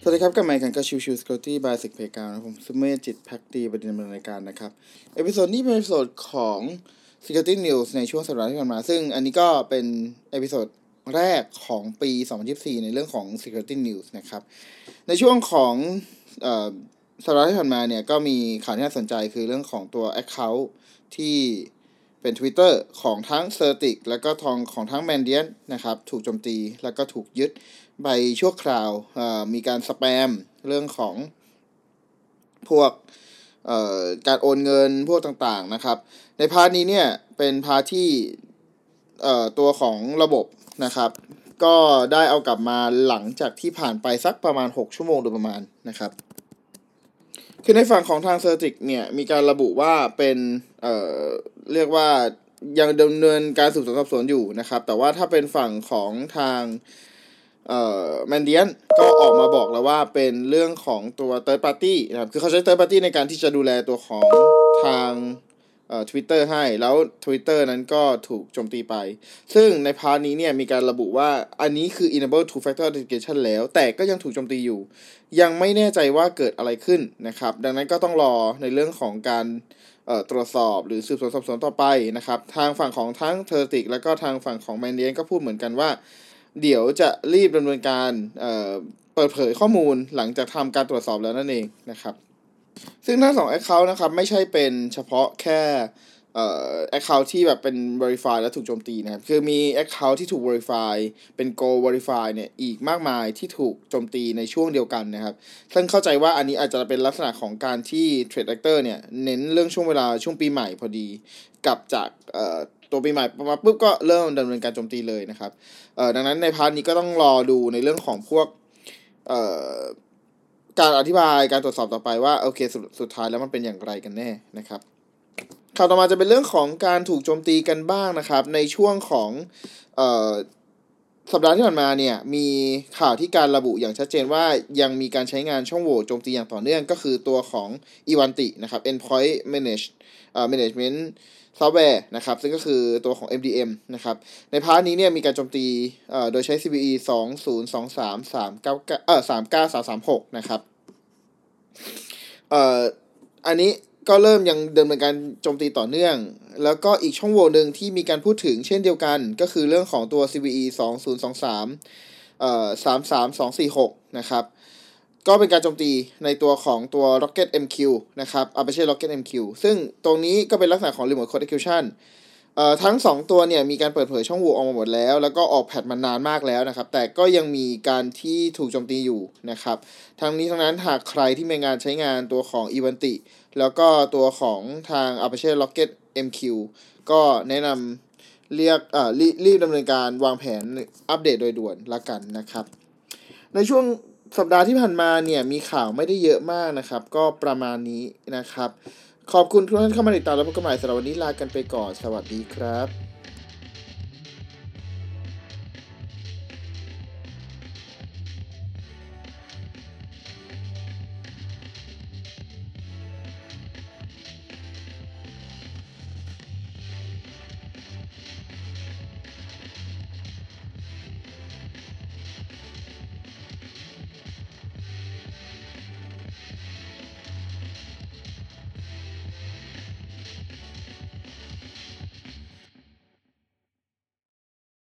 สวัสดีครับกับไมค์กันก็ชิวชิวสกอตตี้บายสิกเพกานะผมสุมเมธจิตพักดีประเด็นบรรณาการนะครับ เอพิโซดนี้เป็นเอพิโซดของ Security News ในช่วงสัปดาห์ที่ผ่านมา ซึ่งอันนี้ก็เป็นเอพิโซดแรกของปี 2024 ในเรื่องของ Security News นะครับ ในช่วงของเอ่อสัปดาห์ที่ผ่านมาเนี่ยก็มีข่าวที่น่าสนใจคือเรื่องของตัว Account ที่ เป็น Twitter ของทั้ง c e r t i c แล้วก็ทองของทั้ง m a n d i a n นะครับถูกโจมตีแล้วก็ถูกยึดไปชั่วคราวมีการสแปมเรื่องของพวกการโอนเงินพวกต่างๆนะครับ ใน part นี้เนี่ยเป็น part ที่ตัวของระบบนะครับ ก็ได้เอากลับมาหลังจากที่ผ่านไปสักประมาณ 6 ชั่วโมงโดยประมาณนะครับ คือในฝั่งของทาง CertiK เนี่ยมีการระบุว่าเป็นเอ่อเรียกว่ายังดำเนินการสืบสวนสอบสวนอยู่นะครับ แต่ว่าถ้าเป็นฝั่งของทางเอ่อ Mandiant ก็ออกมาบอกแล้วว่าเป็นเรื่องของตัว third party นะครับ คือเขาใช้ third party ในการที่จะดูแลตัวของทาง เอ่อ Twitter ให้แล้ว Twitter นั้นก็ถูกโจมตีไป ซึ่งใน part นี้เนี่ยมีการระบุว่าอันนี้คือ enable two factor authentication แล้ว แต่ก็ยังถูกโจมตีอยู่ ยังไม่แน่ใจว่าเกิดอะไรขึ้นนะครับ ดังนั้นก็ต้องรอในเรื่องของการตรวจสอบหรือสืบสวนสอบสวนต่อไปนะครับ ทางฝั่งของทั้งเทอร์ติก แล้วก็ทางฝั่งของแมนเดียนก็พูดเหมือนกันว่า เดี๋ยวจะรีบดำเนินการเปิดเผยข้อมูลหลังจากทำการตรวจสอบแล้วนั่นเองนะครับ ซึ่งทั้งสอง Account นะครับ ไม่ใช่เป็นเฉพาะแค่เอ่อ account ที่แบบเป็น verify แล้วถูกโจมตีนะครับ คือมี account ที่ถูก verify เป็น go verify เนี่ย อีกมากมายที่ถูกโจมตีในช่วงเดียวกันนะครับ ซึ่งเข้าใจว่าอันนี้อาจจะเป็นลักษณะของการที่ trade actor เนี่ย เน้นเรื่องช่วงเวลาช่วงปีใหม่พอดี กับจากเอ่อตัวปีใหม่มาปุ๊บก็เริ่มดำเนินการโจมตีเลยนะครับ เอ่อดังนั้นในพาร์ทนี้ก็ต้องรอดูในเรื่องของพวกเอ่อ การอธิบายการตรวจสอบต่อไปว่าโอเคสสุดท้ายแล้วมันเป็นอย่างไรกันแน่นะครับข่าวต่อมาจะเป็นเรื่องของการถูกโจมตีกันบ้างนะครับ ในช่วงของ สัปดาห์ที่ผ่านมาเนี่ยมีข่าวที่การระบุอย่างชัดเจนว่ายังมีการใช้งานช่องโหว่โจมตีอย่างต่อเนื่องก็คือตัวของ e v a n t i นะครับ endpoint manage เอ่อ management ซอฟต์แวร์นะครับซึ่งก็คือตัวของ MDM นะครับใน part นี้เนี่ยมีการโจมตีเอ่อโดยใช้ CVE 2 0 2 3 3 9เอ่อ3 9 3 3 6นะครับเอ่ออันนี้ ก็เริ่มยังเดินเป็นการโจมตีต่อเนื่อง แล้วก็อีกช่องโหว่หนึ่งที่มีการพูดถึงเช่นเดียวกัน ก็คือเรื่องของตัว CVE 2 0 2 3เอ่อ3 3 2 4 6 นะครับ ก็เป็นการโจมตีในตัวของตัว Rocket MQ นะครับอ่าไปใช้ Rocket MQ ซึ่งตรงนี้ก็เป็นลักษณะของ Remote Code Execution ทั้ง 2 ตัวเนี่ยมีการเปิดเผยช่องโหว่ออกมาหมดแล้ว แล้วก็ออกแพทมานานมากแล้วนะครับ แต่ก็ยังมีการที่ถูกโจมตีอยู่นะครับ ทั้งนี้ทั้งนั้นหากใครที่มีงานใช้งานตัวของ e v a n t i แล้วก็ตัวของทาง Apache Rocket MQ ก็แนะนำเรียกอ่ารีบดำเนินการวางแผนอัปเดตโดยด่วนละกันนะครับ ในช่วงสัปดาห์ที่ผ่านมาเนี่ยมีข่าวไม่ได้เยอะมากนะครับ ก็ประมาณนี้นะครับ ขอบคุณทุกท่านเข้ามาติดตามและพบกันใหม่สำหรับวันนี้ลากันไปก่อน สวัสดีครับ